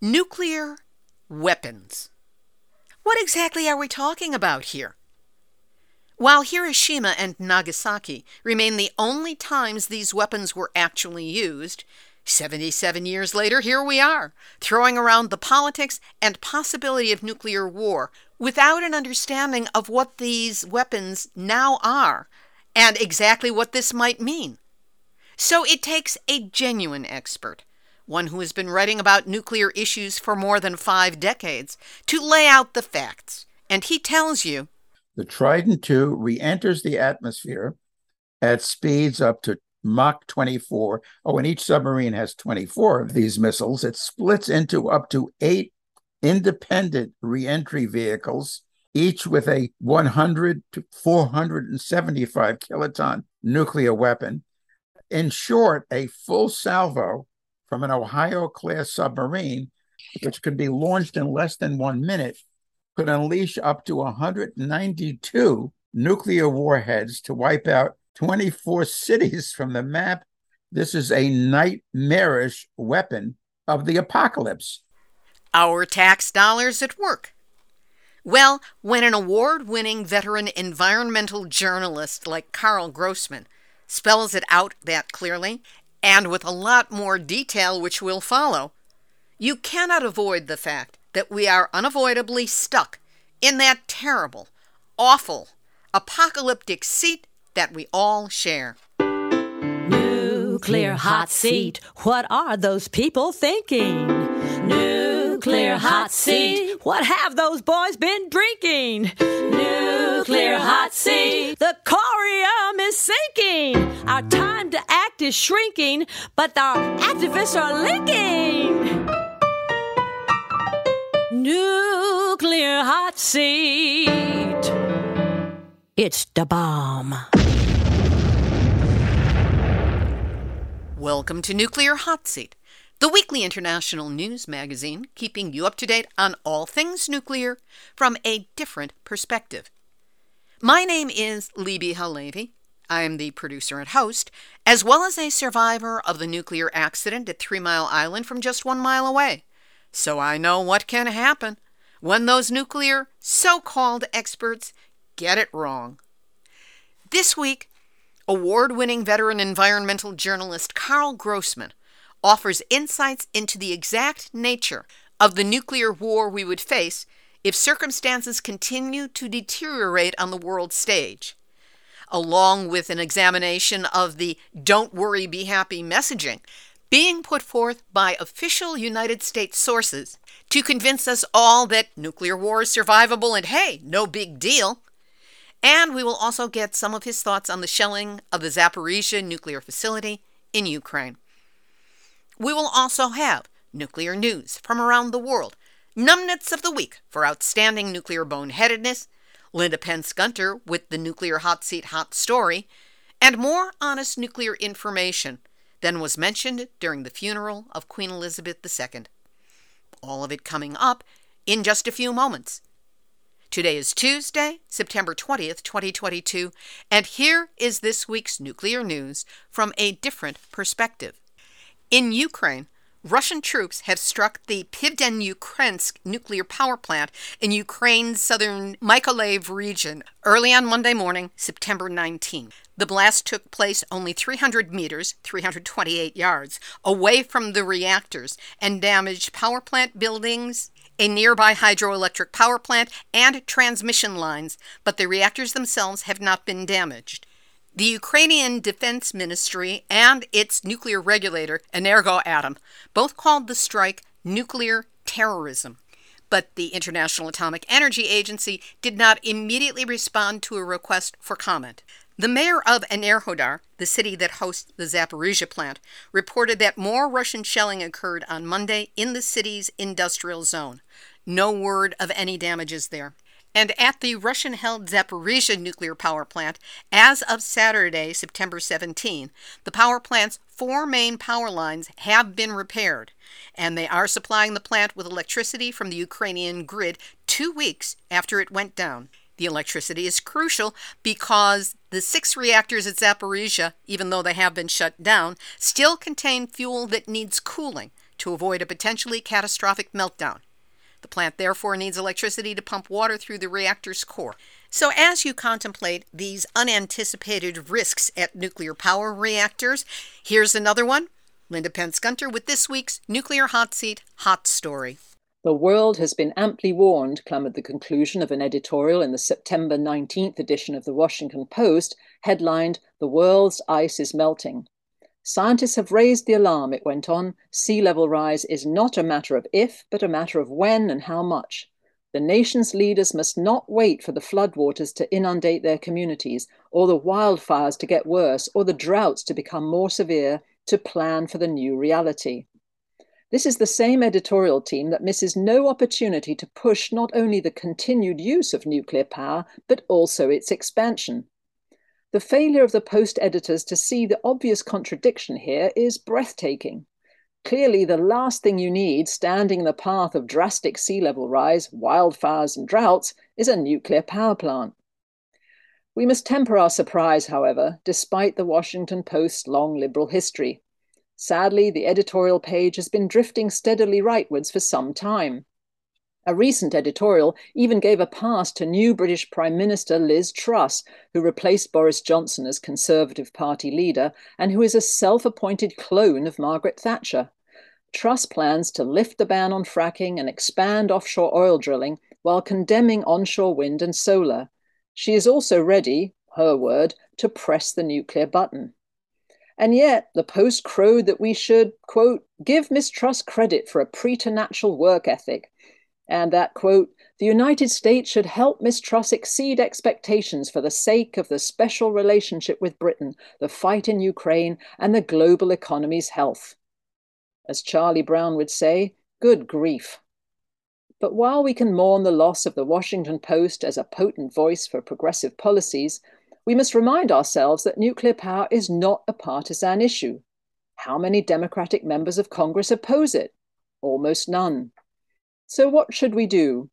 Nuclear weapons. What exactly are we talking about here? While Hiroshima and Nagasaki remain the only times these weapons were actually used, 77 years later, here we are, throwing around the politics and possibility of nuclear war without an understanding of what these weapons now are and exactly what this might mean. So it takes a genuine expert, one who has been writing about nuclear issues for more than five decades, to lay out the facts. And he tells you the Trident II re enters the atmosphere at speeds up to Mach 24. Oh, and each submarine has 24 of these missiles. It splits into up to eight independent reentry vehicles, each with a 100 to 475 kiloton nuclear weapon. In short, a full salvo from an Ohio class submarine, which could be launched in less than one minute, could unleash up to 192 nuclear warheads to wipe out 24 cities from the map. This is a nightmarish weapon of the apocalypse. Our tax dollars at work. Well, when an award winning veteran environmental journalist like Karl Grossman spells it out that clearly, and with a lot more detail which will follow, you cannot avoid the fact that we are unavoidably stuck in that terrible, awful, apocalyptic seat that we all share. Nuclear hot seat. What are those people thinking? Nuclear hot seat. What have those boys been drinking? Nuclear is shrinking, but our activists are linking nuclear hot seat. It's the bomb. Welcome to Nuclear Hot Seat, the weekly international news magazine keeping you up to date on all things nuclear from a different perspective. My name is Libbe HaLevy. I am the producer and host, as well as a survivor of the nuclear accident at Three Mile Island from just one mile away so I know what can happen when those nuclear so called experts get it wrong. This week, award winning veteran environmental journalist Karl Grossman offers insights into the exact nature of the nuclear war we would face if circumstances continue to deteriorate on the world stage, along with an examination of the don't worry, be happy messaging being put forth by official United States sources to convince us all that nuclear war is survivable and hey, no big deal. And we will also get some of his thoughts on the shelling of the Zaporizhia nuclear facility in Ukraine. We will also have nuclear news from around the world, numbnuts of the week for outstanding nuclear boneheadedness, Linda Pentz Gunter with the nuclear hot seat hot story, and more honest nuclear information than was mentioned during the funeral of Queen Elizabeth II. All of it coming up in just a few moments. Today is Tuesday, September 20th, 2022, and here is this week's nuclear news from a different perspective. In Ukraine, Russian troops have struck the Pivden-Ukrensk nuclear power plant in Ukraine's southern Mykolaiv region early on Monday morning, September 19. The blast took place only 300 meters, 328 yards, away from the reactors and damaged power plant buildings, a nearby hydroelectric power plant, and transmission lines, but the reactors themselves have not been damaged. The Ukrainian Defense Ministry and its nuclear regulator, Energoatom, both called the strike nuclear terrorism. But the International Atomic Energy Agency did not immediately respond to a request for comment. The mayor of Enerhodar, the city that hosts the Zaporizhia plant, reported that more Russian shelling occurred on Monday in the city's industrial zone. No word of any damages there. And at the Russian held Zaporizhia nuclear power plant, as of Saturday, September 17, the power plant's four main power lines have been repaired, and they are supplying the plant with electricity from the Ukrainian grid two weeks after it went down. The electricity is crucial because the six reactors at Zaporizhia, even though they have been shut down, still contain fuel that needs cooling to avoid a potentially catastrophic meltdown. The plant therefore needs electricity to pump water through the reactor's core. So, as you contemplate these unanticipated risks at nuclear power reactors, here's another one. Linda Pentz Gunter with this week's Nuclear Hot Seat Hot Story. The world has been amply warned, clamoured the conclusion of an editorial in the September 19th edition of the Washington Post, headlined, The World's Ice is Melting. Scientists have raised the alarm, it went on. Sea level rise is not a matter of if, but a matter of when and how much. The nation's leaders must not wait for the floodwaters to inundate their communities, or the wildfires to get worse, or the droughts to become more severe to plan for the new reality. This is the same editorial team that misses no opportunity to push not only the continued use of nuclear power, but also its expansion. The failure of the Post editors to see the obvious contradiction here is breathtaking. Clearly, the last thing you need standing in the path of drastic sea level rise, wildfires, and droughts is a nuclear power plant. We must temper our surprise, however, despite the Washington Post's long liberal history. Sadly, the editorial page has been drifting steadily rightwards for some time. A recent editorial even gave a pass to new British Prime Minister Liz Truss, who replaced Boris Johnson as Conservative Party leader and who is a self appointed clone of Margaret Thatcher. Truss plans to lift the ban on fracking and expand offshore oil drilling while condemning onshore wind and solar. She is also ready, her word, to press the nuclear button. And yet, the Post crowed that we should, quote, give Miss Truss credit for a preternatural work ethic and that, quote, the United States should help Miss Truss exceed expectations for the sake of the special relationship with Britain, the fight in Ukraine, and the global economy's health. As Charlie Brown would say, good grief. But while we can mourn the loss of the Washington Post as a potent voice for progressive policies, we must remind ourselves that nuclear power is not a partisan issue. How many Democratic members of Congress oppose it? Almost none. So what should we do?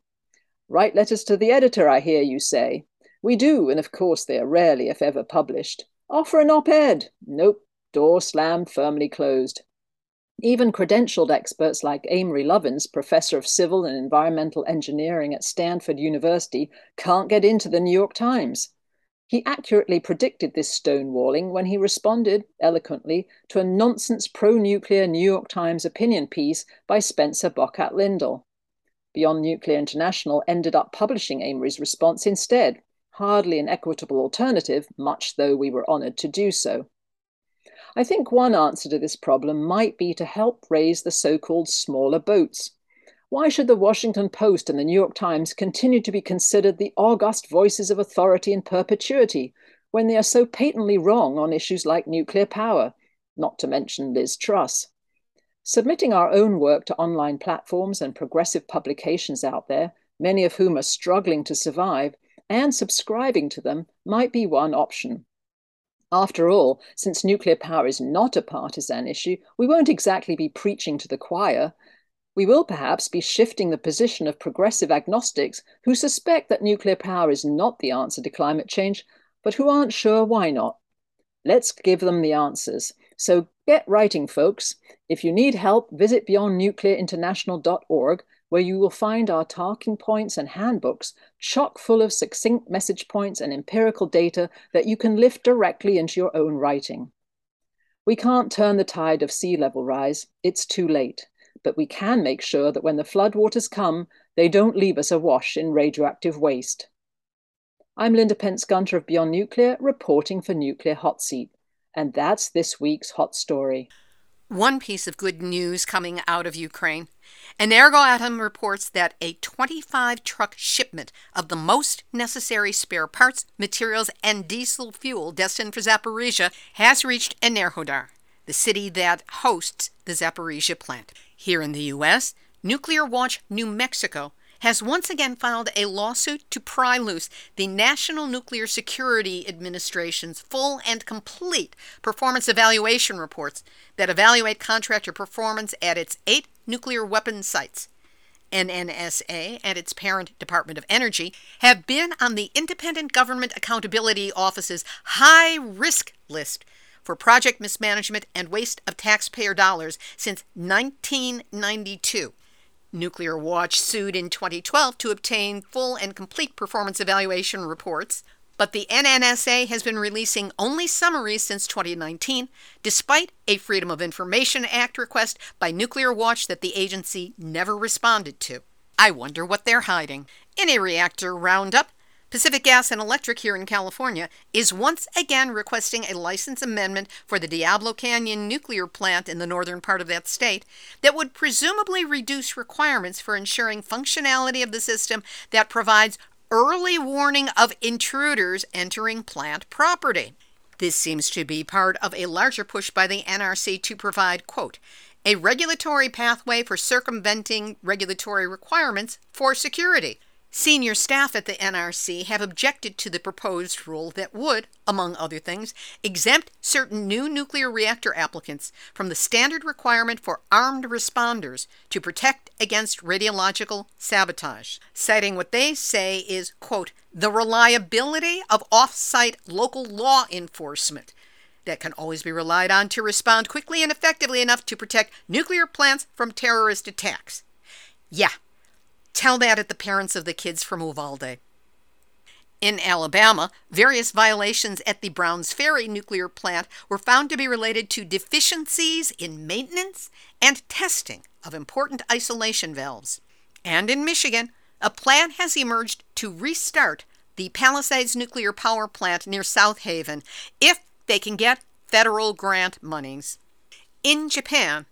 Write letters to the editor, I hear you say. We do, and of course they are rarely, if ever, published. Offer an op ed. Nope, door slammed, firmly closed. Even credentialed experts like Amory Lovins, professor of civil and environmental engineering at Stanford University, can't get into the New York Times. He accurately predicted this stonewalling when he responded eloquently to a nonsense pro nuclear New York Times opinion piece by Spencer Bokat Lindell. Beyond Nuclear International ended up publishing Amory's response instead, hardly an equitable alternative, much though we were honoured to do so. I think one answer to this problem might be to help raise the so called smaller boats. Why should the Washington Post and the New York Times continue to be considered the august voices of authority in perpetuity when they are so patently wrong on issues like nuclear power, not to mention Liz Truss? Submitting our own work to online platforms and progressive publications out there, many of whom are struggling to survive, and subscribing to them might be one option. After all, since nuclear power is not a partisan issue, we won't exactly be preaching to the choir. We will perhaps be shifting the position of progressive agnostics who suspect that nuclear power is not the answer to climate change, but who aren't sure why not. Let's give them the answers. So get writing, folks. If you need help, visit beyondnuclearinternational.org, where you will find our talking points and handbooks chock full of succinct message points and empirical data that you can lift directly into your own writing. We can't turn the tide of sea level rise, it's too late, but we can make sure that when the floodwaters come, they don't leave us awash in radioactive waste. I'm Linda Pentz Gunter of Beyond Nuclear, reporting for Nuclear Hot Seat. And that's this week's hot story. One piece of good news coming out of Ukraine. Energoatom reports that a 25 truck shipment of the most necessary spare parts, materials, and diesel fuel destined for Zaporizhia has reached Enerhodar, the city that hosts the Zaporizhia plant. Here in the U.S., Nuclear Watch New Mexico has once again filed a lawsuit to pry loose the National Nuclear Security Administration's full and complete performance evaluation reports that evaluate contractor performance at its eight nuclear weapons sites. NNSA and its parent Department of Energy have been on the Independent Government Accountability Office's high risk list for project mismanagement and waste of taxpayer dollars since 1992. Nuclear Watch sued in 2012 to obtain full and complete performance evaluation reports, but the NNSA has been releasing only summaries since 2019, despite a Freedom of Information Act request by Nuclear Watch that the agency never responded to. I wonder what they're hiding. In a reactor roundup, Pacific Gas and Electric here in California is once again requesting a license amendment for the Diablo Canyon nuclear plant in the northern part of that state that would presumably reduce requirements for ensuring functionality of the system that provides early warning of intruders entering plant property. This seems to be part of a larger push by the NRC to provide, quote, a regulatory pathway for circumventing regulatory requirements for security, Senior staff at the NRC have objected to the proposed rule that would, among other things, exempt certain new nuclear reactor applicants from the standard requirement for armed responders to protect against radiological sabotage, citing what they say is, quote, the reliability of off site local law enforcement that can always be relied on to respond quickly and effectively enough to protect nuclear plants from terrorist attacks. Yeah, Tell that at the parents of the kids from Uvalde. In Alabama, various violations at the Browns Ferry nuclear plant were found to be related to deficiencies in maintenance and testing of important isolation valves. And in Michigan, a plan has emerged to restart the Palisades nuclear power plant near South Haven if they can get federal grant monies. In Japan,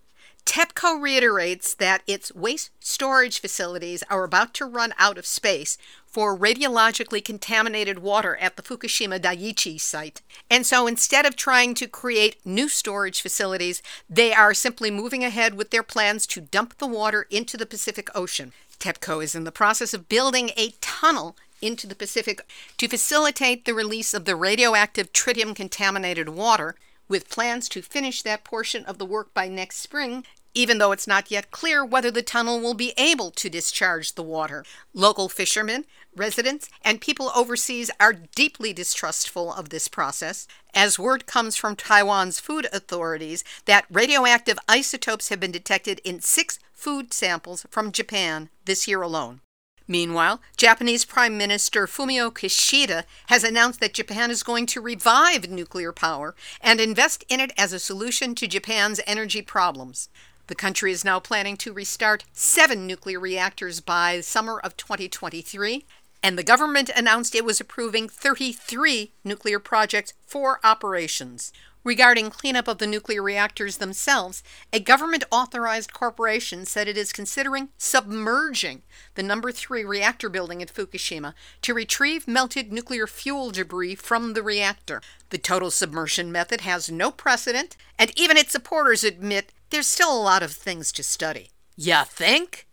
TEPCO reiterates that its waste storage facilities are about to run out of space for radiologically contaminated water at the Fukushima Daiichi site. And so instead of trying to create new storage facilities, they are simply moving ahead with their plans to dump the water into the Pacific Ocean. TEPCO is in the process of building a tunnel into the Pacific to facilitate the release of the radioactive tritium contaminated water with plans to finish that portion of the work by next spring, even though it's not yet clear whether the tunnel will be able to discharge the water. Local fishermen, residents, and people overseas are deeply distrustful of this process, as word comes from Taiwan's food authorities that radioactive isotopes have been detected in six food samples from Japan this year alone. Meanwhile, Japanese Prime Minister Fumio Kishida has announced that Japan is going to revive nuclear power and invest in it as a solution to Japan's energy problems. The country is now planning to restart seven nuclear reactors by summer of 2023, and the government announced it was approving 33 nuclear projects for operations. Regarding cleanup of the nuclear reactors themselves, a government authorized corporation said it is considering submerging the number 3 reactor building at Fukushima to retrieve melted nuclear fuel debris from the reactor. The total submersion method has no precedent, and even its supporters admit there's still a lot of things to study. Ya think?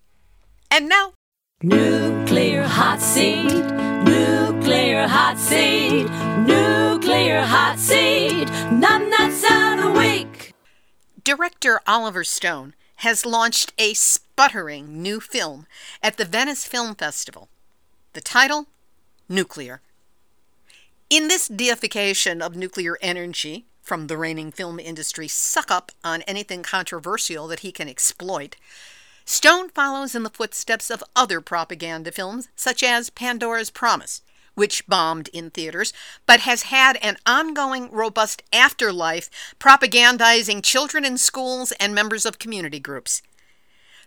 And now, Nuclear hot seat, nuclear hot seat, nuclear hot seat, nuts of the week. Director Oliver Stone has launched a sputtering new film at the Venice Film Festival. The title Nuclear. In this deification of nuclear energy from the reigning film industry suck up on anything controversial that he can exploit, Stone follows in the footsteps of other propaganda films, such as Pandora's Promise, which bombed in theaters, but has had an ongoing, robust afterlife propagandizing children in schools and members of community groups.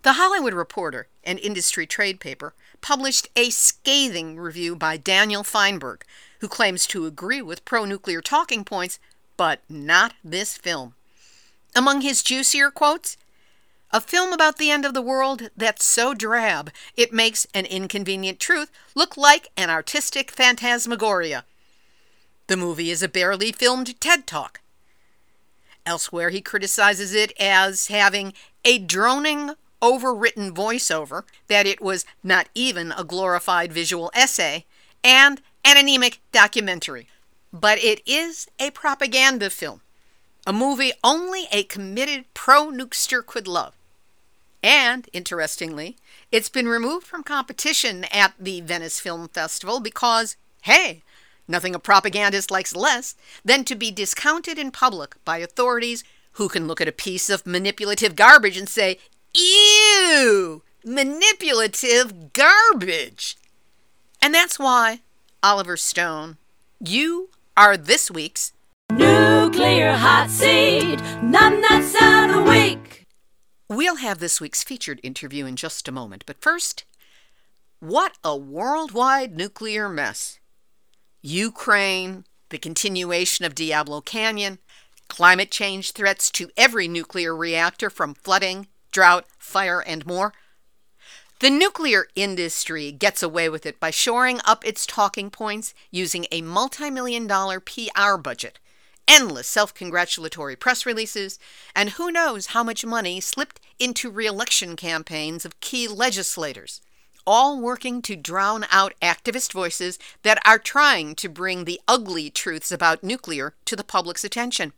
The Hollywood Reporter, an industry trade paper, published a scathing review by Daniel Fienberg, who claims to agree with pro nuclear talking points, but not this film. Among his juicier quotes, a film about the end of the world that's so drab it makes an inconvenient truth look like an artistic phantasmagoria. The movie is a barely filmed TED Talk. Elsewhere, he criticizes it as having a droning, overwritten voiceover, that it was not even a glorified visual essay, and an anemic documentary. But it is a propaganda film, a movie only a committed pro nukester could love. And, interestingly, it's been removed from competition at the Venice Film Festival because, hey, Nothing a propagandist likes less than to be discounted in public by authorities who can look at a piece of manipulative garbage and say, Ew, manipulative garbage. And that's why, Oliver Stone, you are this week's Nuclear Hot Seat, Numbnuts of the Week. We'll have this week's featured interview in just a moment, but first, what a worldwide nuclear mess. Ukraine, the continuation of Diablo Canyon, climate change threats to every nuclear reactor from flooding, drought, fire, and more. The nuclear industry gets away with it by shoring up its talking points using a multi million dollar PR budget, endless self congratulatory press releases, and who knows how much money slipped into re election campaigns of key legislators, all working to drown out activist voices that are trying to bring the ugly truths about nuclear to the public's attention.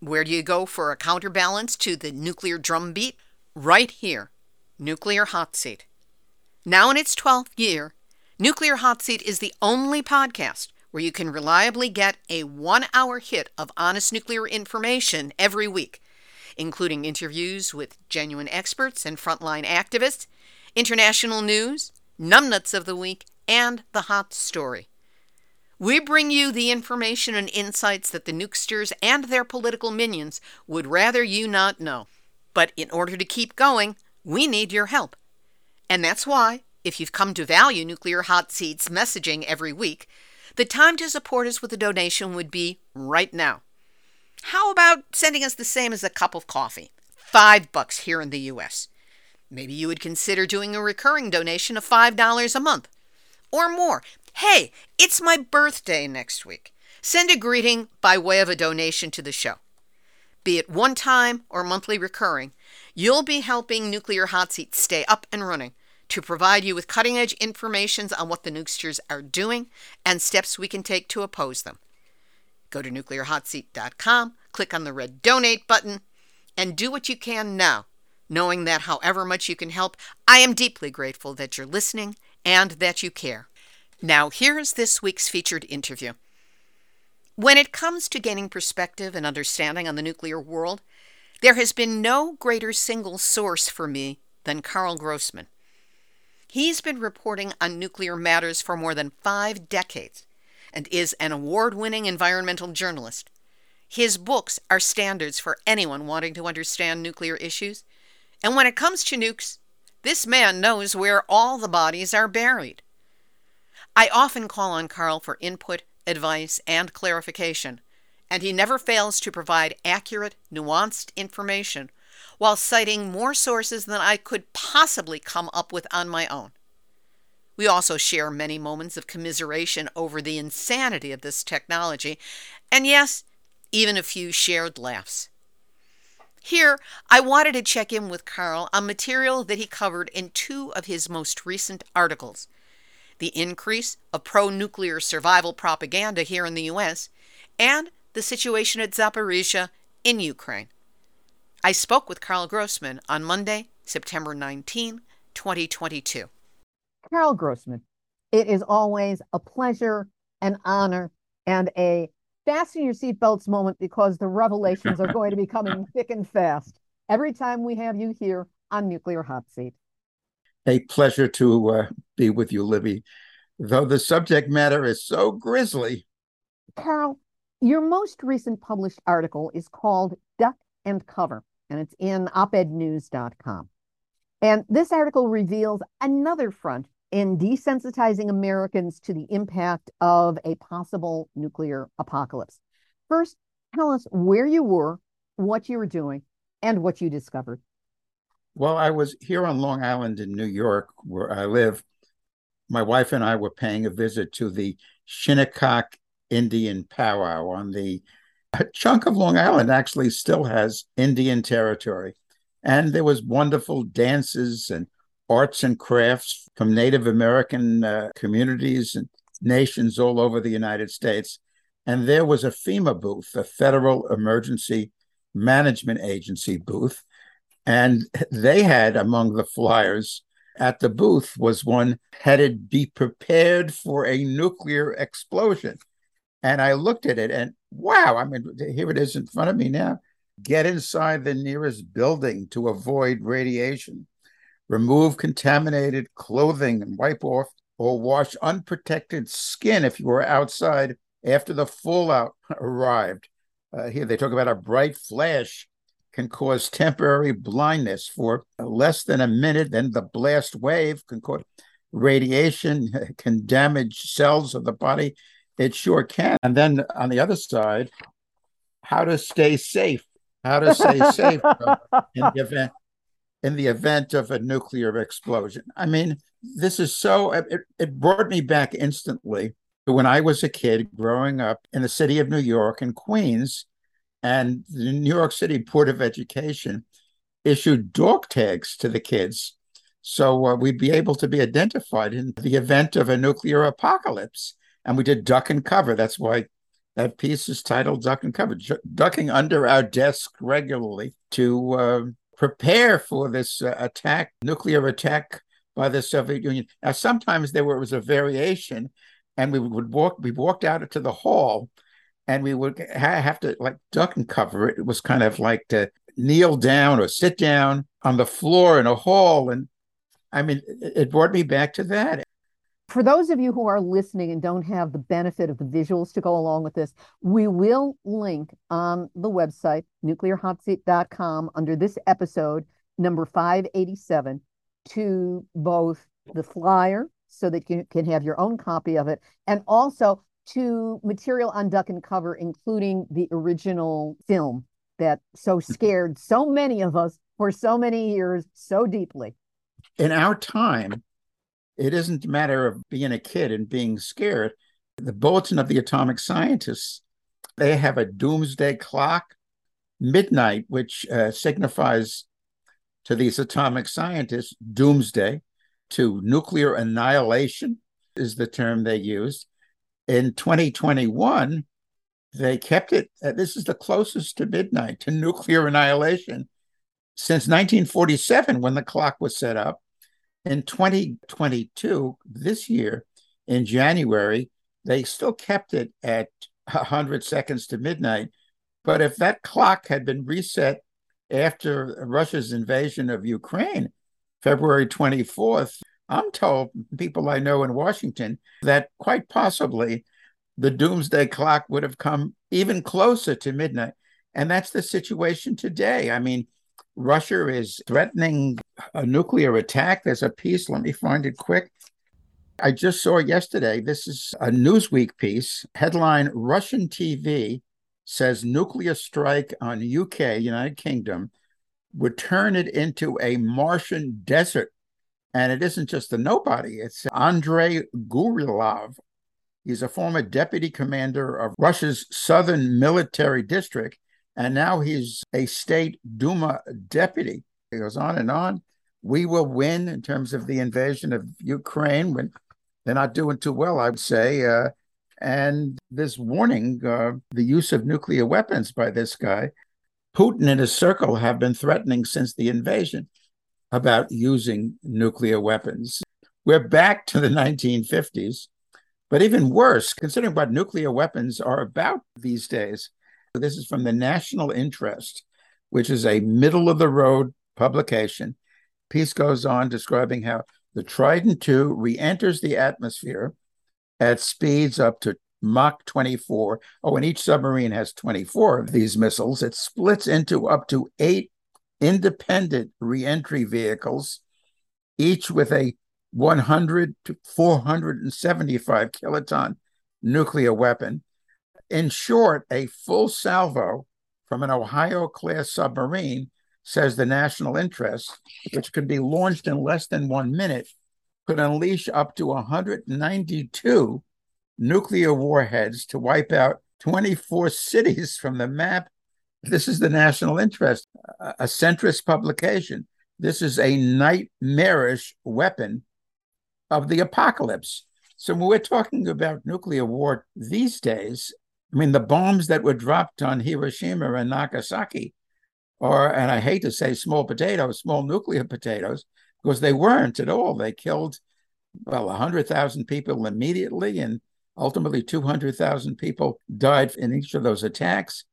Where do you go for a counterbalance to the nuclear drumbeat? Right here, Nuclear Hot Seat. Now in its 12th year, Nuclear Hot Seat is the only podcast where you can reliably get a one hour hit of honest nuclear information every week, including interviews with genuine experts and frontline activists, international news, numbnuts of the week, and the hot story. We bring you the information and insights that the nukesters and their political minions would rather you not know. But in order to keep going, we need your help. And that's why, if you've come to value Nuclear Hot Seats messaging every week, the time to support us with a donation would be right now. How about sending us the same as a cup of coffee? Five bucks here in the US. Maybe you would consider doing a recurring donation of $5 a month or more. Hey, it's my birthday next week. Send a greeting by way of a donation to the show. Be it one time or monthly recurring, you'll be helping Nuclear Hot Seat stay up and running to provide you with cutting edge information on what the nukesters are doing and steps we can take to oppose them. Go to nuclearhotseat.com, click on the red donate button, and do what you can now, knowing that however much you can help, I am deeply grateful that you're listening and that you care. Now, here's this week's featured interview. When it comes to gaining perspective and understanding on the nuclear world, there has been no greater single source for me than Karl Grossman. He's been reporting on nuclear matters for more than five decades and is an award winning environmental journalist. His books are standards for anyone wanting to understand nuclear issues. And when it comes to nukes, this man knows where all the bodies are buried. I often call on Karl for input, advice, and clarification, and he never fails to provide accurate, nuanced information while citing more sources than I could possibly come up with on my own. We also share many moments of commiseration over the insanity of this technology, and yes, even a few shared laughs. Here, I wanted to check in with Karl on material that he covered in two of his most recent articles the increase of pro nuclear survival propaganda here in the U.S., and the situation at Zaporizhia in Ukraine. I spoke with Karl Grossman on Monday, September 19, 2022. Karl Grossman, it is always a pleasure, an honor, and a fasten your seatbelts moment because the revelations are going to be coming thick and fast every time we have you here on Nuclear Hot Seat a pleasure to uh, be with you, Libbe, though the subject matter is so grisly. Karl, your most recent published article is called Duck and Cover, and it's in opednews.com. And this article reveals another front in desensitizing Americans to the impact of a possible nuclear apocalypse. First, tell us where you were, what you were doing, and what you discovered. Well, I was here on Long Island in New York, where I live. My wife and I were paying a visit to the Shinnecock Indian powwow on the a chunk of Long Island actually still has Indian territory. And there was wonderful dances and arts and crafts from Native American uh, communities and nations all over the United States. And there was a FEMA booth, a Federal Emergency Management Agency booth. And they had among the flyers at the booth was one headed Be prepared for a nuclear explosion. And I looked at it and wow, I mean, here it is in front of me now. Get inside the nearest building to avoid radiation. Remove contaminated clothing and wipe off or wash unprotected skin if you were outside after the fallout arrived. Uh, here they talk about a bright flash can cause temporary blindness for less than a minute. Then the blast wave can cause radiation, can damage cells of the body. It sure can. And then on the other side, how to stay safe. How to stay safe in the event in the event of a nuclear explosion. I mean, this is so it, it brought me back instantly to when I was a kid growing up in the city of New York in Queens and the New York City Board of Education issued dog tags to the kids so uh, we'd be able to be identified in the event of a nuclear apocalypse. And we did duck and cover. That's why that piece is titled Duck and Cover, ducking under our desk regularly to uh, prepare for this uh, attack, nuclear attack by the Soviet Union. Now, sometimes there was a variation, and we would walk, we walked out into the hall and we would ha- have to like duck and cover it. It was kind of like to kneel down or sit down on the floor in a hall. And I mean, it brought me back to that. For those of you who are listening and don't have the benefit of the visuals to go along with this, we will link on the website, nuclearhotseat.com, under this episode, number 587, to both the flyer so that you can have your own copy of it and also to material on Duck and Cover, including the original film that so mm-hmm. scared so many of us for so many years so deeply. In our time, it isn't a matter of being a kid and being scared. The Bulletin of the Atomic Scientists, they have a doomsday clock, midnight, which uh, signifies to these atomic scientists doomsday, to nuclear annihilation is the term they use in 2021, they kept it. Uh, this is the closest to midnight to nuclear annihilation since 1947 when the clock was set up. In 2022, this year, in January, they still kept it at 100 seconds to midnight. But if that clock had been reset after Russia's invasion of Ukraine, February 24th, I'm told people I know in Washington that quite possibly the doomsday clock would have come even closer to midnight. And that's the situation today. I mean, Russia is threatening a nuclear attack. There's a piece, let me find it quick. I just saw yesterday, this is a Newsweek piece, headline Russian TV says nuclear strike on UK, United Kingdom, would turn it into a Martian desert and it isn't just a nobody, it's Andrei Gurilov. He's a former deputy commander of Russia's southern military district, and now he's a state Duma deputy. He goes on and on. We will win in terms of the invasion of Ukraine when they're not doing too well, I would say. Uh, and this warning uh, the use of nuclear weapons by this guy. Putin and his circle have been threatening since the invasion about using nuclear weapons. We're back to the 1950s, but even worse, considering what nuclear weapons are about these days. This is from the National Interest, which is a middle of the road publication. Piece goes on describing how the Trident II re enters the atmosphere at speeds up to Mach 24. Oh, and each submarine has 24 of these missiles. It splits into up to eight independent re entry vehicles, each with a 100 to 475 kiloton nuclear weapon. In short, a full salvo from an Ohio class submarine, says the national interest, which could be launched in less than one minute, could unleash up to 192 nuclear warheads to wipe out 24 cities from the map this is the national interest, a centrist publication. This is a nightmarish weapon of the apocalypse. So when we're talking about nuclear war these days, I mean, the bombs that were dropped on Hiroshima and Nagasaki are, and I hate to say small potatoes, small nuclear potatoes, because they weren't at all. They killed, well, 100,000 people immediately, and ultimately 200,000 people died in each of those attacks.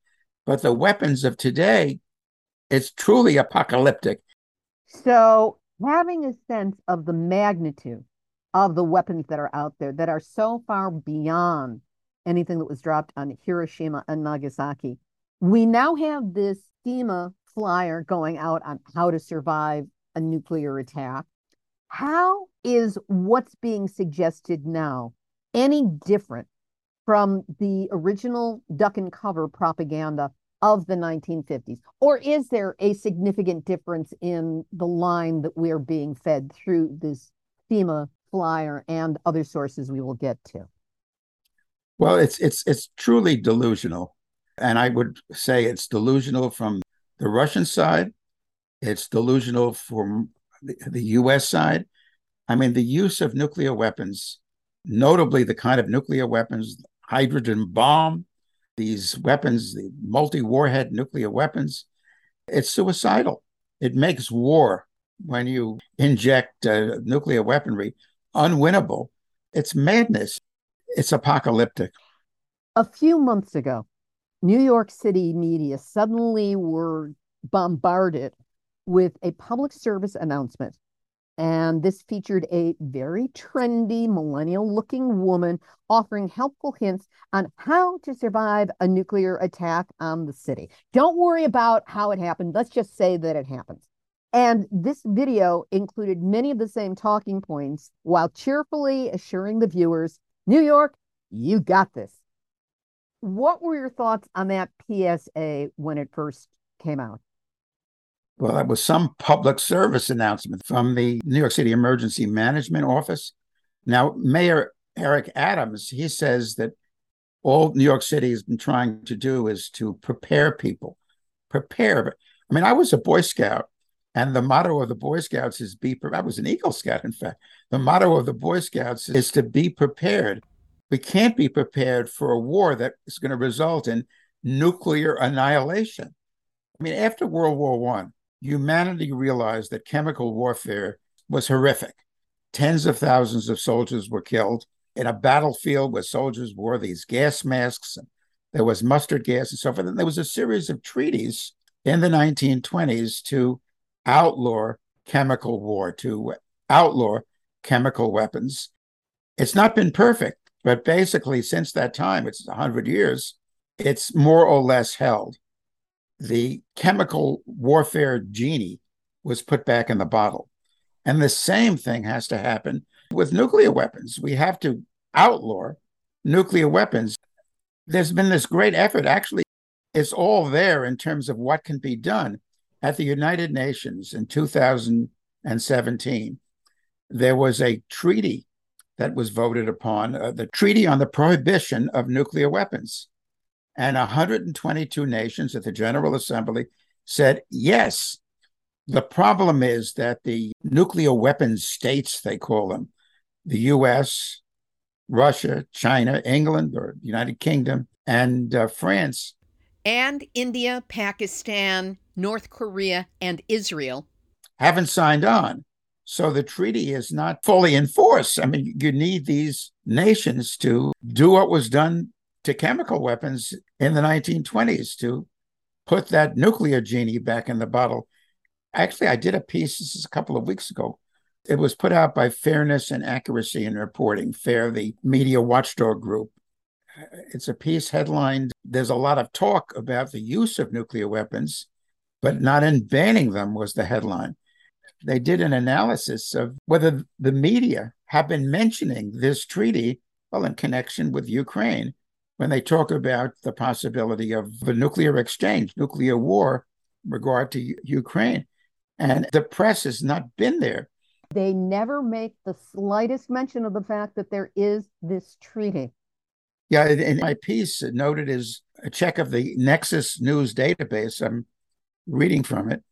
But the weapons of today, it's truly apocalyptic. So, having a sense of the magnitude of the weapons that are out there that are so far beyond anything that was dropped on Hiroshima and Nagasaki, we now have this FEMA flyer going out on how to survive a nuclear attack. How is what's being suggested now any different from the original duck and cover propaganda of the 1950s? Or is there a significant difference in the line that we're being fed through this FEMA flyer and other sources we will get to? Well, it's it's it's truly delusional. And I would say it's delusional from the Russian side, it's delusional from the, US side. I mean, the use of nuclear weapons, notably the kind of nuclear weapons, hydrogen bomb, these weapons, the multi warhead nuclear weapons, it's suicidal. It makes war when you inject uh, nuclear weaponry unwinnable. It's madness. It's apocalyptic. A few months ago, New York City media suddenly were bombarded with a public service announcement. And this featured a very trendy, millennial looking woman offering helpful hints on how to survive a nuclear attack on the city. Don't worry about how it happened. Let's just say that it happens. And this video included many of the same talking points while cheerfully assuring the viewers New York, you got this. What were your thoughts on that PSA when it first came out? Well, that was some public service announcement from the New York City Emergency Management Office. Now, Mayor Eric Adams, he says that all New York City has been trying to do is to prepare people. Prepare. I mean, I was a Boy Scout, and the motto of the Boy Scouts is be. Prepared. I was an Eagle Scout, in fact. The motto of the Boy Scouts is to be prepared. We can't be prepared for a war that is going to result in nuclear annihilation. I mean, after World War One, humanity realized that chemical warfare was horrific. Tens of thousands of soldiers were killed in a battlefield where soldiers wore these gas masks. And there was mustard gas and so forth. And there was a series of treaties in the 1920s to outlaw chemical war, to outlaw chemical weapons. It's not been perfect, but basically, since that time, it's 100 years, it's more or less held the chemical warfare genie was put back in the bottle. And the same thing has to happen with nuclear weapons. We have to outlaw nuclear weapons. There's been this great effort. Actually, it's all there in terms of what can be done. At the United Nations in 2017, there was a treaty that was voted upon, uh, the Treaty on the Prohibition of Nuclear Weapons and 122 nations at the General Assembly said yes. The problem is that the nuclear weapons states, they call them, the US, Russia, China, England, or United Kingdom, and uh, France. And India, Pakistan, North Korea, and Israel haven't signed on. So the treaty is not fully in force. I mean, you need these nations to do what was done to chemical weapons in the 1920s to put that nuclear genie back in the bottle. Actually, I did a piece, this is a couple of weeks ago. It was put out by Fairness and Accuracy in Reporting, FAIR, the media watchdog group. It's a piece headlined There's a lot of talk about the use of nuclear weapons, but not in banning them, was the headline. They did an analysis of whether the media have been mentioning this treaty, well, in connection with Ukraine when they talk about the possibility of a nuclear exchange, nuclear war regard to Ukraine. And the press has not been there. They never make the slightest mention of the fact that there is this treaty. Yeah, in my piece noted is a check of the Nexis News database. I'm reading from it.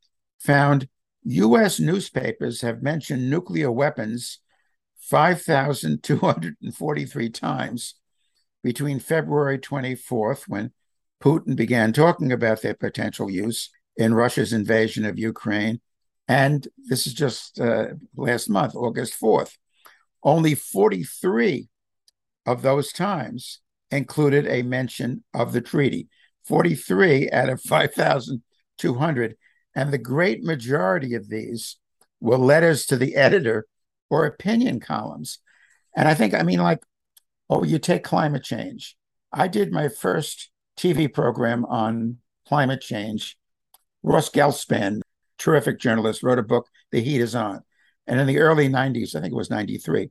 Found U.S. newspapers have mentioned nuclear weapons 5,243 times between February 24th, when Putin began talking about their potential use in Russia's invasion of Ukraine, And this is just uh, last month, August 4th. Only 43 of those times included a mention of the treaty. 43 out of 5,200. And the great majority of these were letters to the editor or opinion columns. And I think, I mean, like, oh, you take climate change. I did my first TV program on climate change. Ross Gelbspan, terrific journalist, wrote a book, The Heat is On. And in the early 90s, I think it was 93,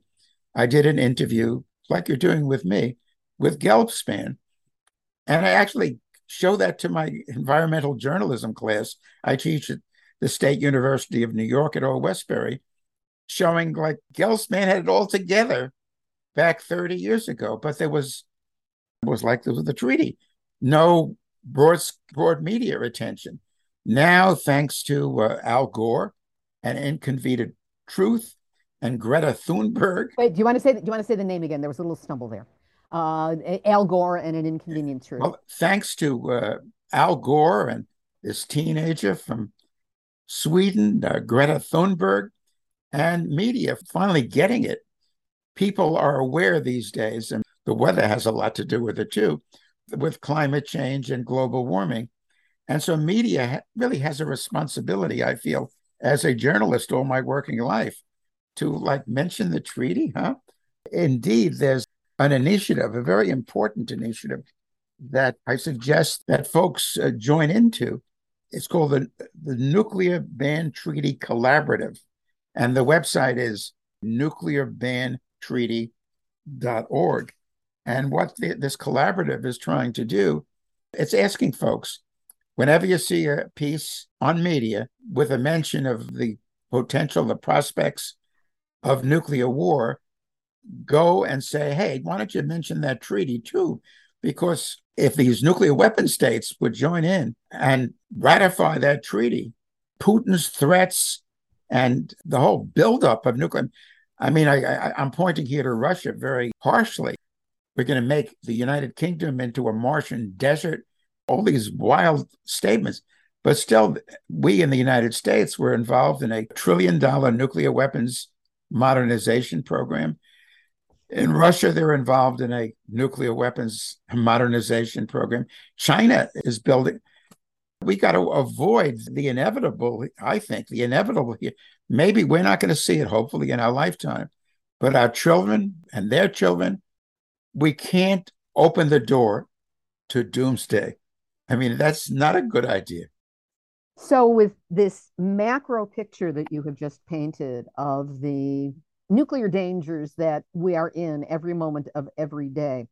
I did an interview, like you're doing with me, with Gelbspan. And I actually show that to my environmental journalism class. I teach at the State University of New York at Old Westbury, showing like Gelbspan had it all together back 30 years ago, but there was was like the treaty, no broad broad media attention. Now, thanks to uh, Al Gore and Inconvenient Truth and Greta Thunberg. Wait, do you want to say do you want to say the name again? There was a little stumble there. Uh, Al Gore and an Inconvenient Truth. Well, thanks to uh, Al Gore and this teenager from Sweden, uh, Greta Thunberg, and media finally getting it. People are aware these days, and the weather has a lot to do with it too, with climate change and global warming. And so media really has a responsibility, I feel, as a journalist all my working life to like mention the treaty, huh? Indeed, there's an initiative, a very important initiative that I suggest that folks uh, join into. It's called the, the Nuclear Ban Treaty Collaborative. And the website is nuclearbantreaty.org. And what the, this collaborative is trying to do, it's asking folks, whenever you see a piece on media with a mention of the potential, the prospects of nuclear war, go and say, hey, why don't you mention that treaty too? Because if these nuclear weapon states would join in and ratify that treaty, Putin's threats and the whole buildup of nuclear. I mean, I, I, I'm pointing here to Russia very harshly. We're going to make the United Kingdom into a Martian desert. All these wild statements. But still, we in the United States were involved in a trillion dollar nuclear weapons modernization program. In Russia, they're involved in a nuclear weapons modernization program. China is building. We got to avoid the inevitable, I think, the inevitable here. Maybe we're not going to see it, hopefully, in our lifetime, but our children and their children, we can't open the door to doomsday. I mean, that's not a good idea. So, with this macro picture that you have just painted of the nuclear dangers that we are in every moment of every day,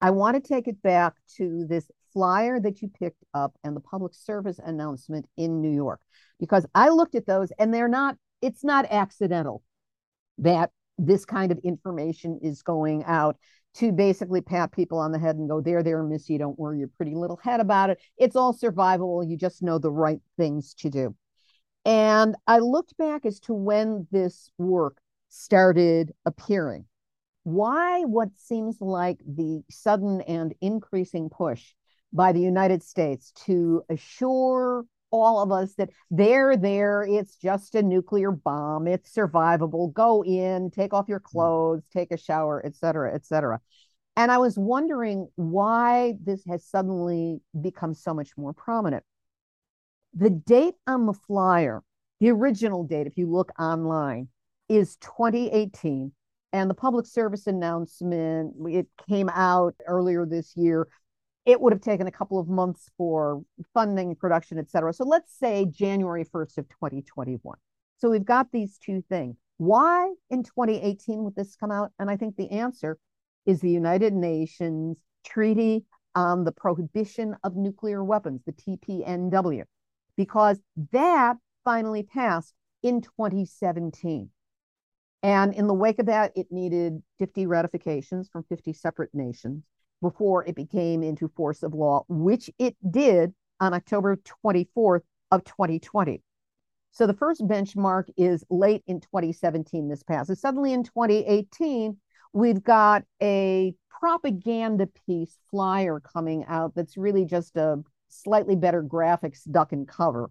I want to take it back to this flyer that you picked up and the public service announcement in New York, because I looked at those and they're not, it's not accidental that this kind of information is going out to basically pat people on the head and go, there, there, Missy, don't worry your pretty little head about it. It's all survivable. You just know the right things to do. And I looked back as to when this work started appearing. Why what seems like the sudden and increasing push by the United States to assure all of us that they're there, it's just a nuclear bomb, it's survivable, go in, take off your mm. clothes, take a shower, et cetera, et cetera. And I was wondering why this has suddenly become so much more prominent. The date on the flyer, the original date, if you look online, is 2018. And the public service announcement, it came out earlier this year it would have taken a couple of months for funding, production, et cetera. So let's say January 1st of 2021. So we've got these two things. Why in 2018 would this come out? And I think the answer is the United Nations Treaty on the Prohibition of Nuclear Weapons, the TPNW, because that finally passed in 2017. And in the wake of that, it needed 50 ratifications from 50 separate nations before it became into force of law, which it did on October 24th of 2020. So the first benchmark is late in 2017, this passes. Suddenly in 2018, we've got a propaganda piece flyer coming out that's really just a slightly better graphics duck and cover.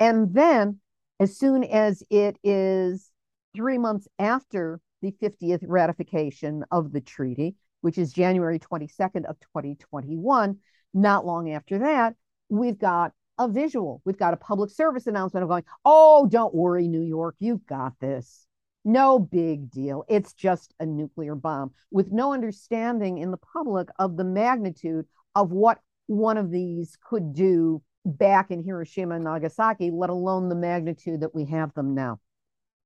And then as soon as it is three months after the 50th ratification of the treaty, which is January 22nd of 2021, not long after that, we've got a visual. We've got a public service announcement of going, oh, don't worry, New York, you've got this. No big deal. It's just a nuclear bomb with no understanding in the public of the magnitude of what one of these could do back in Hiroshima and Nagasaki, let alone the magnitude that we have them now.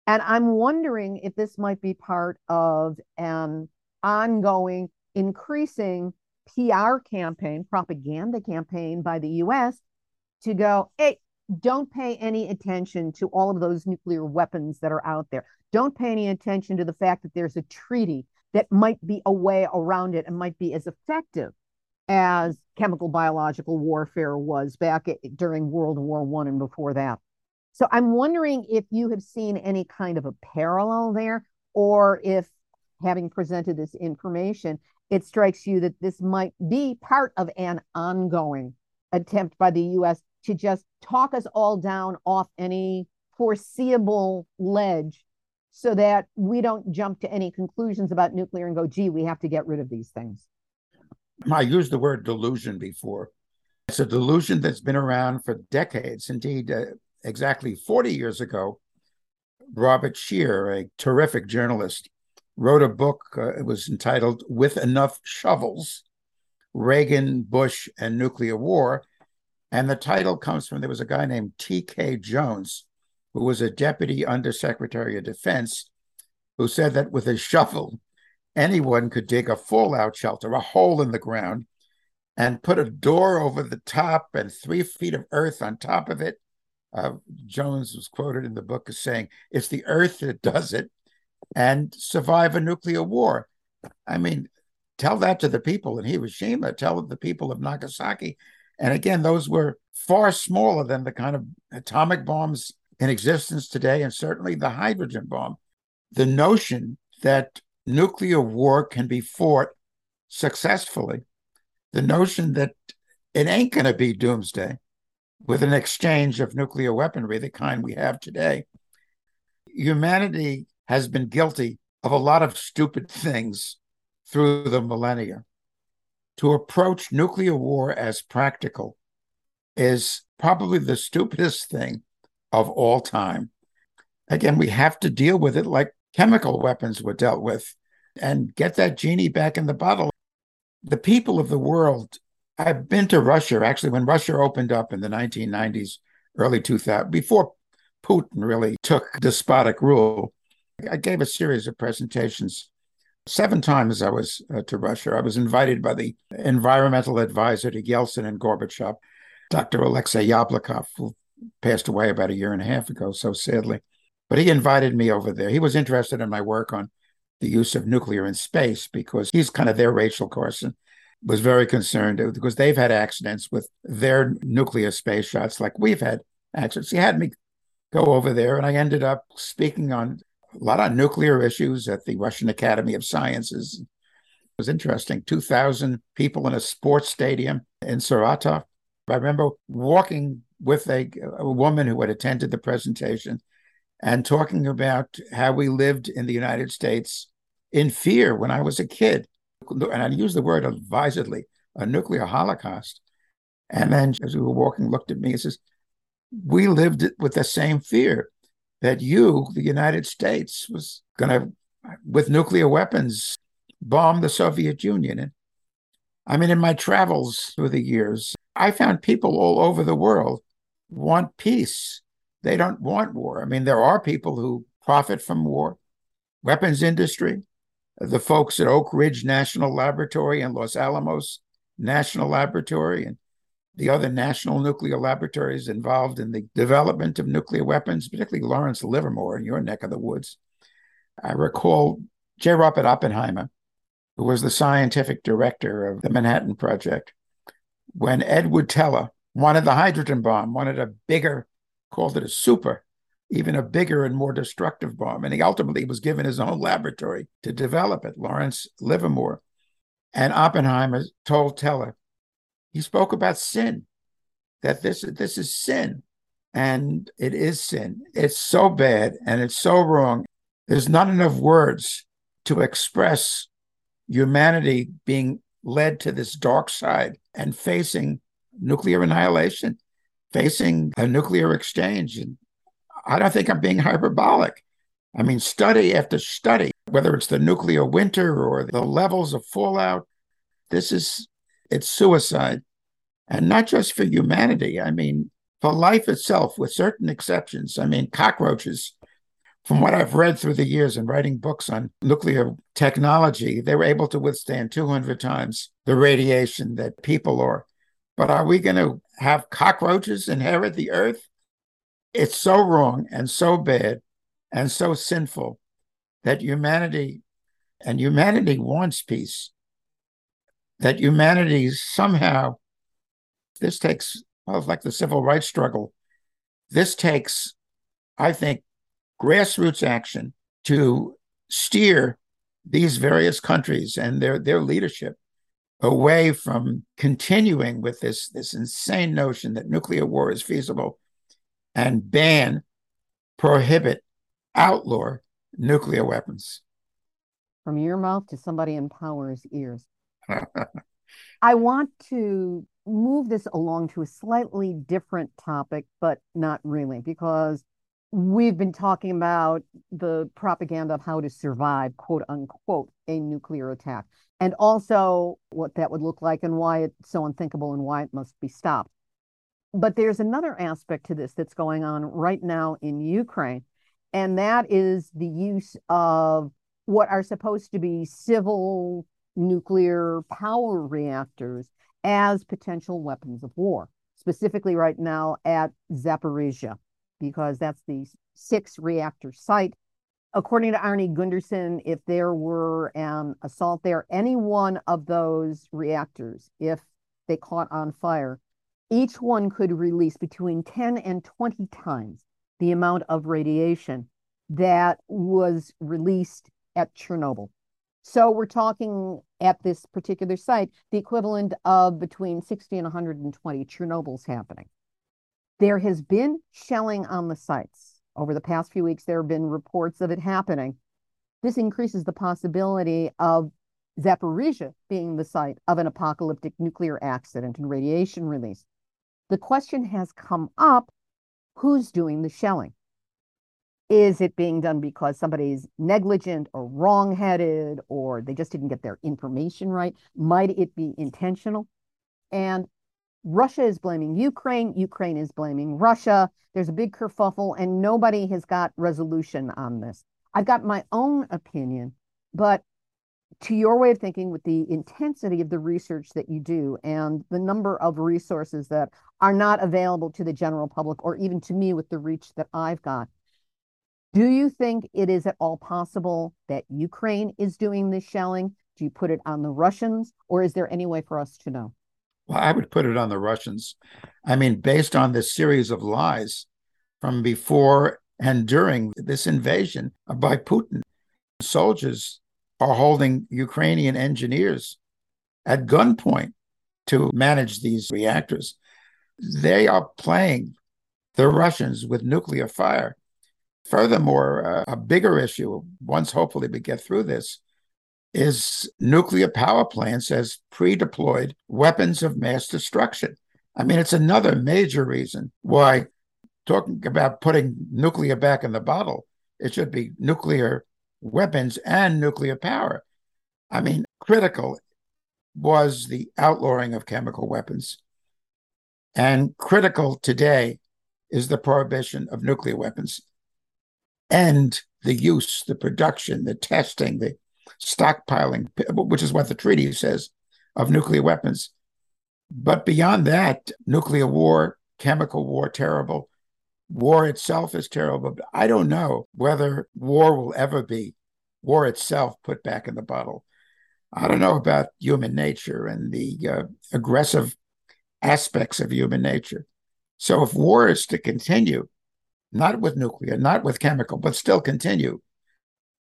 And I'm wondering if this might be part of an ongoing, increasing PR campaign, propaganda campaign by the US to go, hey, don't pay any attention to all of those nuclear weapons that are out there. Don't pay any attention to the fact that there's a treaty that might be a way around it and might be as effective as chemical biological warfare was back at, during World War One and before that. So I'm wondering if you have seen any kind of a parallel there, or if having presented this information, it strikes you that this might be part of an ongoing attempt by the US to just talk us all down off any foreseeable ledge so that we don't jump to any conclusions about nuclear and go, gee, we have to get rid of these things. I used the word delusion before. It's a delusion that's been around for decades. Indeed, uh, exactly 40 years ago, Robert Scheer, a terrific journalist, wrote a book. Uh, it was entitled With Enough Shovels Reagan, Bush, and Nuclear War. And the title comes from there was a guy named T.K. Jones, who was a deputy undersecretary of defense, who said that with a shovel, anyone could dig a fallout shelter, a hole in the ground, and put a door over the top and three feet of earth on top of it. Uh, Jones was quoted in the book as saying, It's the earth that does it, and survive a nuclear war. I mean, tell that to the people in Hiroshima, tell the people of Nagasaki. And again, those were far smaller than the kind of atomic bombs in existence today, and certainly the hydrogen bomb. The notion that nuclear war can be fought successfully, the notion that it ain't going to be doomsday with an exchange of nuclear weaponry, the kind we have today. Humanity has been guilty of a lot of stupid things through the millennia. To approach nuclear war as practical is probably the stupidest thing of all time. Again, we have to deal with it like chemical weapons were dealt with and get that genie back in the bottle. The people of the world, I've been to Russia actually when Russia opened up in the 1990s, early 2000, before Putin really took despotic rule. I gave a series of presentations. Seven times I was uh, to Russia. I was invited by the environmental advisor to Yeltsin and Gorbachev, Dr. Alexei Yablokov, who passed away about a year and a half ago, so sadly. But he invited me over there. He was interested in my work on the use of nuclear in space because he's kind of their Rachel Carson was very concerned because they've had accidents with their nuclear space shots like we've had accidents. He had me go over there and I ended up speaking on a lot of nuclear issues at the Russian Academy of Sciences. It was interesting. 2,000 people in a sports stadium in Saratov. I remember walking with a, a woman who had attended the presentation and talking about how we lived in the United States in fear when I was a kid. And I use the word advisedly, a nuclear holocaust. And then as we were walking, looked at me and says, We lived with the same fear that you, the United States, was going to, with nuclear weapons, bomb the Soviet Union. And I mean, in my travels through the years, I found people all over the world want peace. They don't want war. I mean, there are people who profit from war, weapons industry, the folks at Oak Ridge National Laboratory and Los Alamos National Laboratory and the other national nuclear laboratories involved in the development of nuclear weapons, particularly Lawrence Livermore in your neck of the woods. I recall J. Robert Oppenheimer, who was the scientific director of the Manhattan Project, when Edward Teller wanted the hydrogen bomb, wanted a bigger, called it a super even a bigger and more destructive bomb. And he ultimately was given his own laboratory to develop it, Lawrence Livermore. And Oppenheimer told Teller, he spoke about sin, that this, this is sin. And it is sin. It's so bad and it's so wrong. There's not enough words to express humanity being led to this dark side and facing nuclear annihilation, facing a nuclear exchange. And I don't think I'm being hyperbolic. I mean, study after study, whether it's the nuclear winter or the levels of fallout, this is it's suicide. And not just for humanity. I mean, for life itself, with certain exceptions. I mean, cockroaches, from what I've read through the years and writing books on nuclear technology, they were able to withstand 200 times the radiation that people are. But are we going to have cockroaches inherit the earth? It's so wrong and so bad and so sinful that humanity and humanity wants peace. That humanity somehow, this takes, well, like the civil rights struggle, this takes, I think, grassroots action to steer these various countries and their, their leadership away from continuing with this, this insane notion that nuclear war is feasible and ban, prohibit, outlaw nuclear weapons. From your mouth to somebody in power's ears. I want to move this along to a slightly different topic, but not really, because we've been talking about the propaganda of how to survive, quote unquote, a nuclear attack, and also what that would look like and why it's so unthinkable and why it must be stopped. But there's another aspect to this that's going on right now in Ukraine, and that is the use of what are supposed to be civil nuclear power reactors as potential weapons of war, specifically right now at Zaporizhia because that's the six reactor site. According to Arnie Gundersen, if there were an assault there, any one of those reactors, if they caught on fire, each one could release between 10 and 20 times the amount of radiation that was released at Chernobyl. So we're talking at this particular site, the equivalent of between 60 and 120 Chernobyls happening. There has been shelling on the sites. Over the past few weeks, there have been reports of it happening. This increases the possibility of Zaporizhia being the site of an apocalyptic nuclear accident and radiation release. The question has come up who's doing the shelling? Is it being done because somebody's negligent or wrongheaded or they just didn't get their information right? Might it be intentional? And Russia is blaming Ukraine. Ukraine is blaming Russia. There's a big kerfuffle, and nobody has got resolution on this. I've got my own opinion, but to your way of thinking, with the intensity of the research that you do and the number of resources that are not available to the general public or even to me with the reach that I've got, do you think it is at all possible that Ukraine is doing this shelling? Do you put it on the Russians, or is there any way for us to know? Well, I would put it on the Russians. I mean, based on this series of lies from before and during this invasion by Putin, soldiers are holding Ukrainian engineers at gunpoint to manage these reactors. They are playing the Russians with nuclear fire. Furthermore, uh, a bigger issue, once hopefully we get through this, is nuclear power plants as pre deployed weapons of mass destruction. I mean, it's another major reason why talking about putting nuclear back in the bottle, it should be nuclear weapons and nuclear power. I mean, critical was the outlawing of chemical weapons. And critical today is the prohibition of nuclear weapons and the use, the production, the testing, the stockpiling, which is what the treaty says, of nuclear weapons. But beyond that, nuclear war, chemical war, terrible. War itself is terrible. But I don't know whether war will ever be, war itself, put back in the bottle. I don't know about human nature and the uh, aggressive aspects of human nature. So if war is to continue, not with nuclear, not with chemical, but still continue,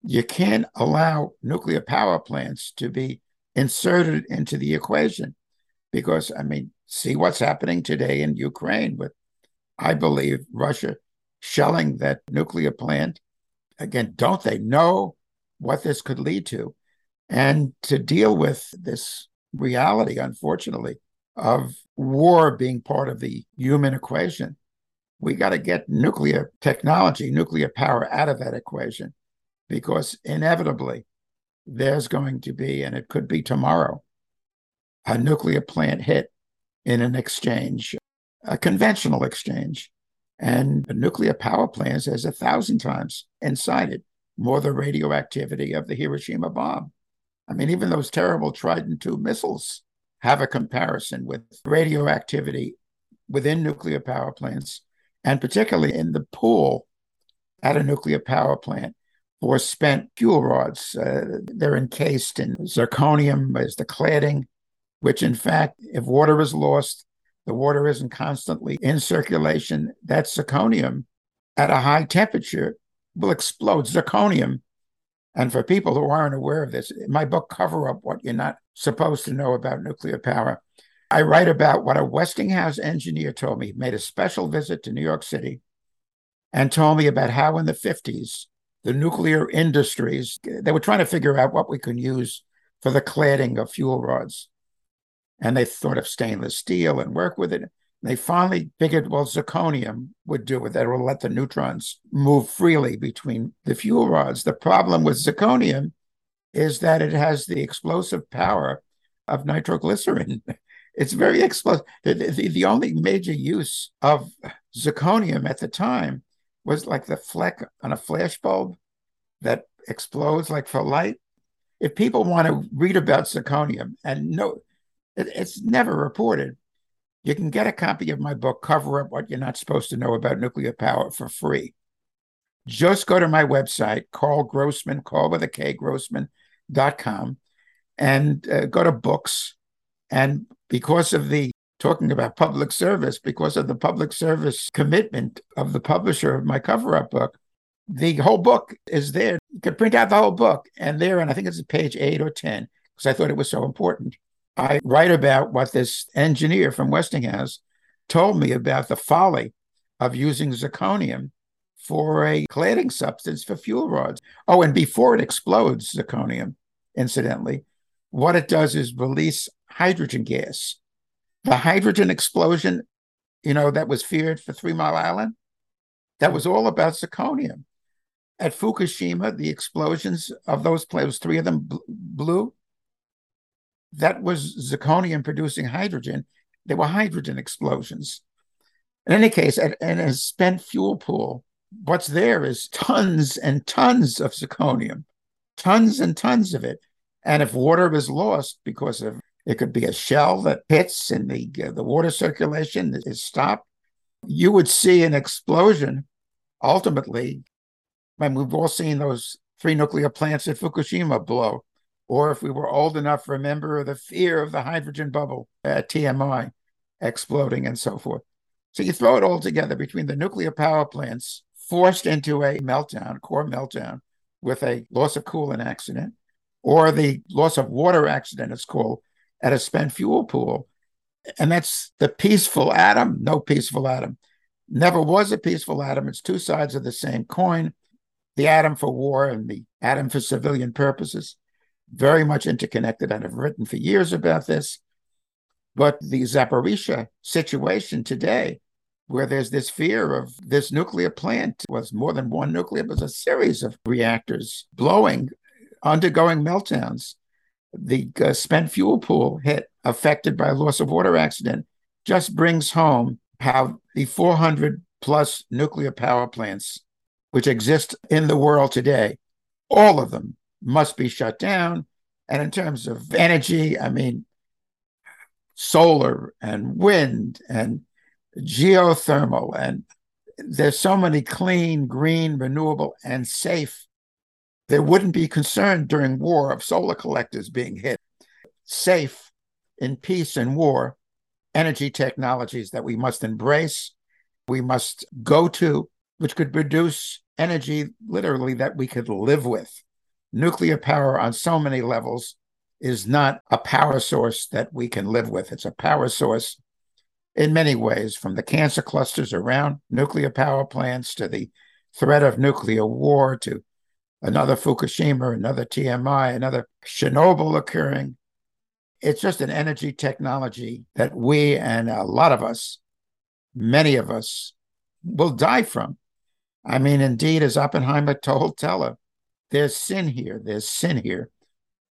you can't allow nuclear power plants to be inserted into the equation because, I mean, see what's happening today in Ukraine with I believe Russia shelling that nuclear plant. Again, don't they know what this could lead to? And to deal with this reality, unfortunately, of war being part of the human equation, we got to get nuclear technology, nuclear power out of that equation, because inevitably there's going to be, and it could be tomorrow, a nuclear plant hit in an exchange, a conventional exchange. And nuclear power plants has a thousand times inside it more the radioactivity of the Hiroshima bomb. I mean, even those terrible Trident II missiles have a comparison with radioactivity within nuclear power plants, and particularly in the pool at a nuclear power plant for spent fuel rods. Uh, they're encased in zirconium as the cladding, which, in fact, if water is lost, the water isn't constantly in circulation. That zirconium at a high temperature will explode. Zirconium and for people who aren't aware of this, my book, Cover Up What You're Not Supposed to Know About Nuclear Power, I write about what a Westinghouse engineer told me. He made a special visit to New York City and told me about how in the 50s, the nuclear industries, they were trying to figure out what we can use for the cladding of fuel rods. And they thought of stainless steel and work with it. They finally figured, well, zirconium would do it. That will let the neutrons move freely between the fuel rods. The problem with zirconium is that it has the explosive power of nitroglycerin. It's very explosive. The, the, the only major use of zirconium at the time was like the fleck on a flash bulb that explodes like for light. If people want to read about zirconium and know, it, it's never reported you can get a copy of my book, Cover Up What You're Not Supposed to Know About Nuclear Power, for free. Just go to my website, Karl Grossman, Karl with a K, grossman.com, and uh, go to books. And because of the talking about public service, because of the public service commitment of the publisher of my cover up book, the whole book is there. You can print out the whole book, and there, and I think it's page eight or 10, because I thought it was so important. I write about what this engineer from Westinghouse told me about the folly of using zirconium for a cladding substance for fuel rods. Oh, and before it explodes, zirconium, incidentally, what it does is release hydrogen gas. The hydrogen explosion, you know, that was feared for Three Mile Island, that was all about zirconium. At Fukushima, the explosions of those planes, three of them blew, that was zirconium producing hydrogen. There were hydrogen explosions. In any case, at, in a spent fuel pool, what's there is tons and tons of zirconium, tons and tons of it. And if water is lost because of it could be a shell that hits and the uh, the water circulation is stopped, you would see an explosion. Ultimately, mean, we've all seen those three nuclear plants at Fukushima blow or if we were old enough remember the fear of the hydrogen bubble uh, at TMI exploding and so forth. So you throw it all together between the nuclear power plants forced into a meltdown, core meltdown, with a loss of coolant accident, or the loss of water accident, it's called, at a spent fuel pool. And that's the peaceful atom, no peaceful atom. Never was a peaceful atom. It's two sides of the same coin the atom for war and the atom for civilian purposes very much interconnected and have written for years about this. But the Zaporizhia situation today, where there's this fear of this nuclear plant was more than one nuclear, was a series of reactors blowing, undergoing meltdowns. The uh, spent fuel pool hit, affected by loss of water accident, just brings home how the 400 plus nuclear power plants which exist in the world today, all of them must be shut down. And in terms of energy, I mean, solar and wind and geothermal, and there's so many clean, green, renewable, and safe. There wouldn't be concern during war of solar collectors being hit. Safe in peace and war, energy technologies that we must embrace, we must go to, which could produce energy literally that we could live with nuclear power on so many levels is not a power source that we can live with. It's a power source in many ways, from the cancer clusters around nuclear power plants to the threat of nuclear war to another Fukushima, another TMI, another Chernobyl occurring. It's just an energy technology that we and a lot of us, many of us, will die from. I mean, indeed, as Oppenheimer told Teller, there's sin here, there's sin here,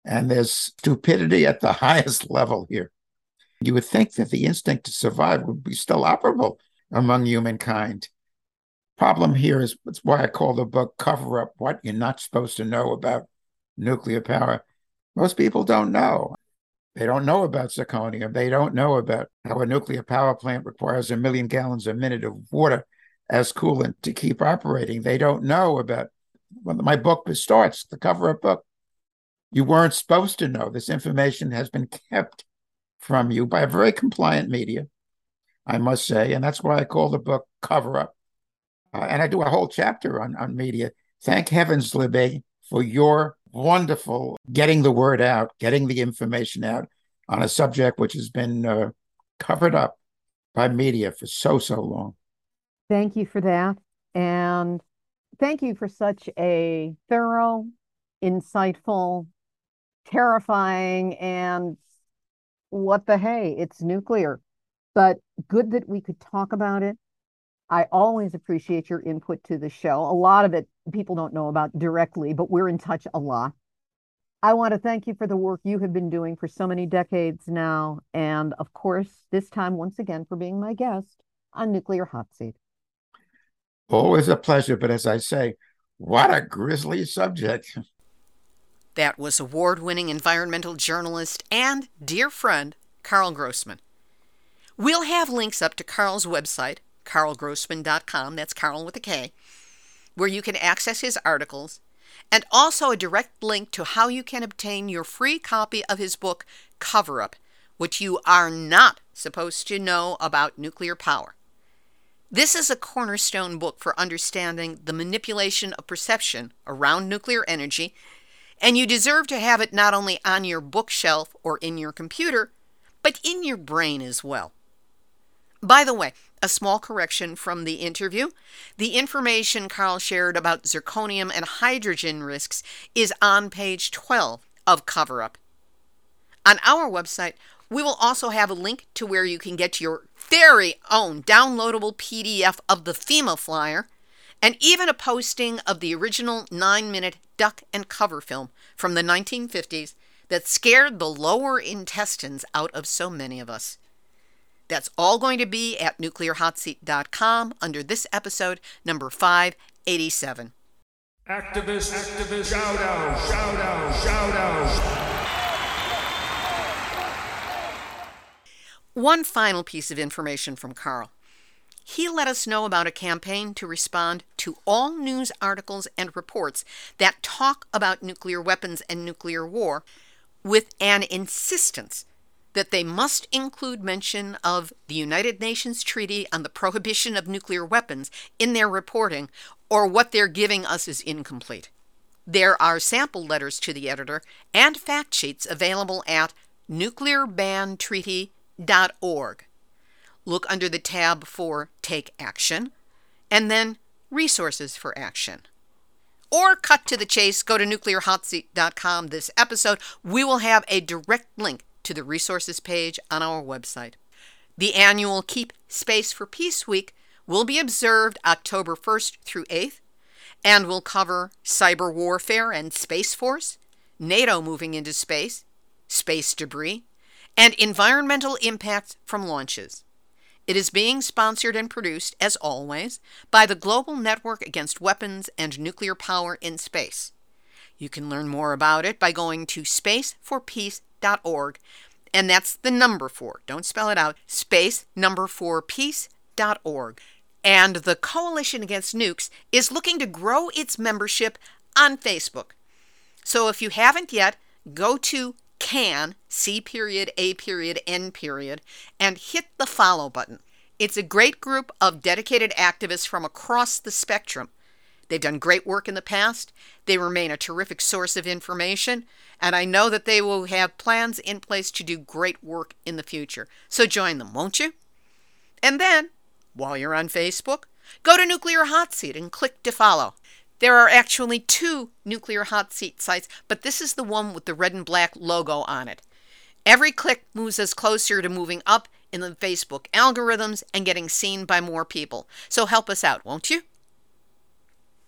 and there's stupidity at the highest level here. You would think that the instinct to survive would be still operable among humankind. Problem here is that's why I call the book Cover Up What You're Not Supposed to Know About Nuclear Power. Most people don't know. They don't know about zirconium. They don't know about how a nuclear power plant requires a million gallons a minute of water as coolant to keep operating. They don't know about when my book starts, the cover up book. You weren't supposed to know. This information has been kept from you by a very compliant media, I must say. And that's why I call the book Cover Up. Uh, and I do a whole chapter on, on media. Thank heavens, Libbe, for your wonderful getting the word out, getting the information out on a subject which has been uh, covered up by media for so, so long. Thank you for that. And thank you for such a thorough, insightful, terrifying, and what the hey, it's nuclear. But good that we could talk about it. I always appreciate your input to the show. A lot of it people don't know about directly, but we're in touch a lot. I want to thank you for the work you have been doing for so many decades now. And of course, this time, once again, for being my guest on Nuclear Hot Seat. Always a pleasure. But as I say, what a grisly subject. That was award winning environmental journalist and dear friend Karl Grossman. We'll have links up to Karl's website, karlgrossman.com, that's Karl with a K, where you can access his articles, and also a direct link to how you can obtain your free copy of his book, Cover Up, which you are not supposed to know about nuclear power. This is a cornerstone book for understanding the manipulation of perception around nuclear energy and you deserve to have it not only on your bookshelf or in your computer, but in your brain as well. By the way, a small correction from the interview. The information Karl shared about zirconium and hydrogen risks is on page 12 of Cover Up. On our website, we will also have a link to where you can get your very own downloadable PDF of the FEMA flyer and even a posting of the original nine minute duck and cover film from the 1950s that scared the lower intestines out of so many of us. That's all going to be at nuclearhotseat.com under this episode, number 587. Activist, activist, shout out, shout out, shout out. One final piece of information from Karl. He let us know about a campaign to respond to all news articles and reports that talk about nuclear weapons and nuclear war with an insistence that they must include mention of the United Nations Treaty on the Prohibition of Nuclear Weapons in their reporting, or what they're giving us is incomplete. There are sample letters to the editor and fact sheets available at nuclearbantreaty.org look under the tab for Take Action, and then Resources for Action. Or cut to the chase, go to nuclearhotseat.com this episode. We will have a direct link to the resources page on our website. The annual Keep Space for Peace Week will be observed October 1st through 8th and will cover cyber warfare and Space Force, NATO moving into space, space debris, and environmental impacts from launches. It is being sponsored and produced, as always, by the Global Network Against Weapons and Nuclear Power in Space. You can learn more about it by going to spaceforpeace.org, and that's the number four. Don't spell it out. Space number four peace.org. And the Coalition Against Nukes is looking to grow its membership on Facebook. So if you haven't yet, go to can, C period, A period, N period, and hit the follow button. It's a great group of dedicated activists from across the spectrum. They've done great work in the past. They remain a terrific source of information, and I know that they will have plans in place to do great work in the future. So join them, won't you? And then, while you're on Facebook, go to Nuclear Hot Seat and click to follow. There are actually two Nuclear Hot Seat sites, but this is the one with the red and black logo on it. Every click moves us closer to moving up in the Facebook algorithms and getting seen by more people. So help us out, won't you?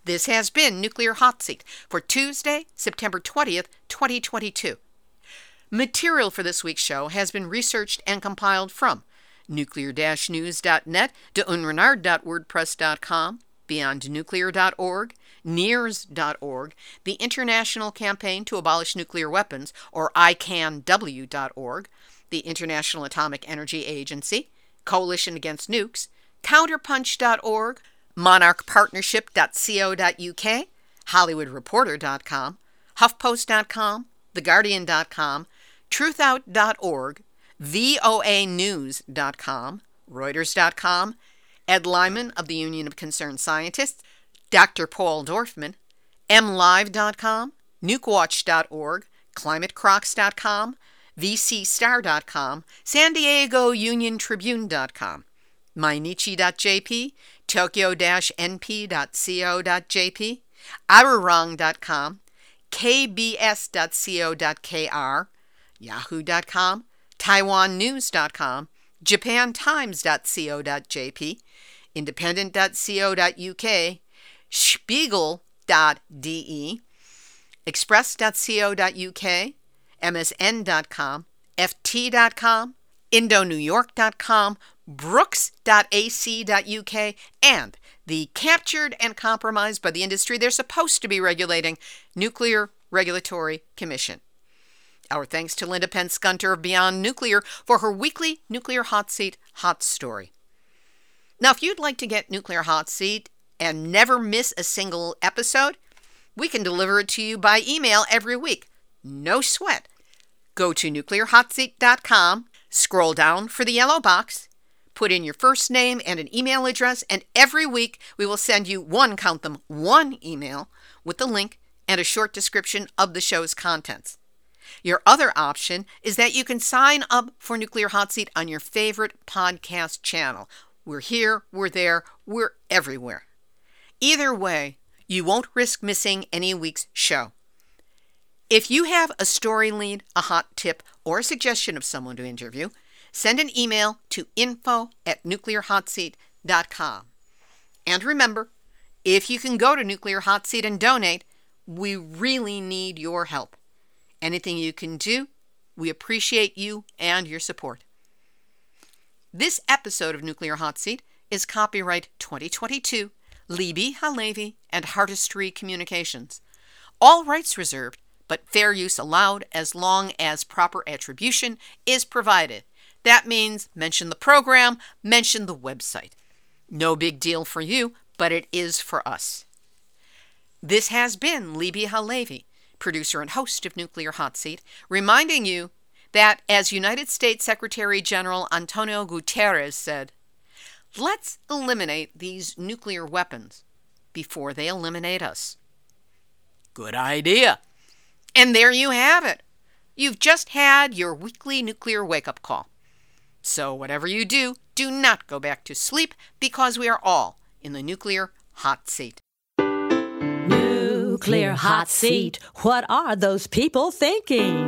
This has been Nuclear Hot Seat for Tuesday, September 20th, 2022. Material for this week's show has been researched and compiled from nuclear-news.net, deunrenard.wordpress.com, beyondnuclear.org, NIRS.org, the International Campaign to Abolish Nuclear Weapons, or ICANW.org, the International Atomic Energy Agency, Coalition Against Nukes, Counterpunch.org, monarchpartnership.co.uk, HollywoodReporter.com, HuffPost.com, TheGuardian.com, TruthOut.org, VOANews.com, Reuters.com, Ed Lyman of the Union of Concerned Scientists, Dr. Paul Dorfman, MLive.com, NukeWatch.org, ClimateCrocks.com, VCStar.com, San Diego Union Tribune.com, Mainichi.jp, Tokyo-np.co.jp, Arirang.com, KBS.co.kr, Yahoo.com, TaiwanNews.com, JapanTimes.co.jp, Independent.co.uk, Spiegel.de, Express.co.uk, MSN.com, FT.com, IndoNewYork.com, Brookes.ac.uk, and the captured and compromised by the industry they're supposed to be regulating Nuclear Regulatory Commission. Our thanks to Linda Pentz Gunter of Beyond Nuclear for her weekly Nuclear Hot Seat Hot Story. Now, if you'd like to get Nuclear Hot Seat and never miss a single episode, we can deliver it to you by email every week. No sweat. Go to nuclearhotseat.com, scroll down for the yellow box, put in your first name and an email address, and every week we will send you one, count them, one email with the link and a short description of the show's contents. Your other option is that you can sign up for Nuclear Hot Seat on your favorite podcast channel. We're here, we're there, we're everywhere. Either way, you won't risk missing any week's show. If you have a story lead, a hot tip, or a suggestion of someone to interview, send an email to info at nuclearhotseat.com. And remember, if you can go to Nuclear Hot Seat and donate, we really need your help. Anything you can do, we appreciate you and your support. This episode of Nuclear Hot Seat is copyright 2022, Libbe Halevi, and Heartistry Communications. All rights reserved, but fair use allowed as long as proper attribution is provided. That means mention the program, mention the website. No big deal for you, but it is for us. This has been Libbe Halevi, producer and host of Nuclear Hot Seat, reminding you that, as United States Secretary General Antonio Guterres said, let's eliminate these nuclear weapons before they eliminate us. Good idea. And there you have it. You've just had your weekly nuclear wake up call. So, whatever you do, do not go back to sleep because we are all in the nuclear hot seat. Nuclear hot seat. What are those people thinking?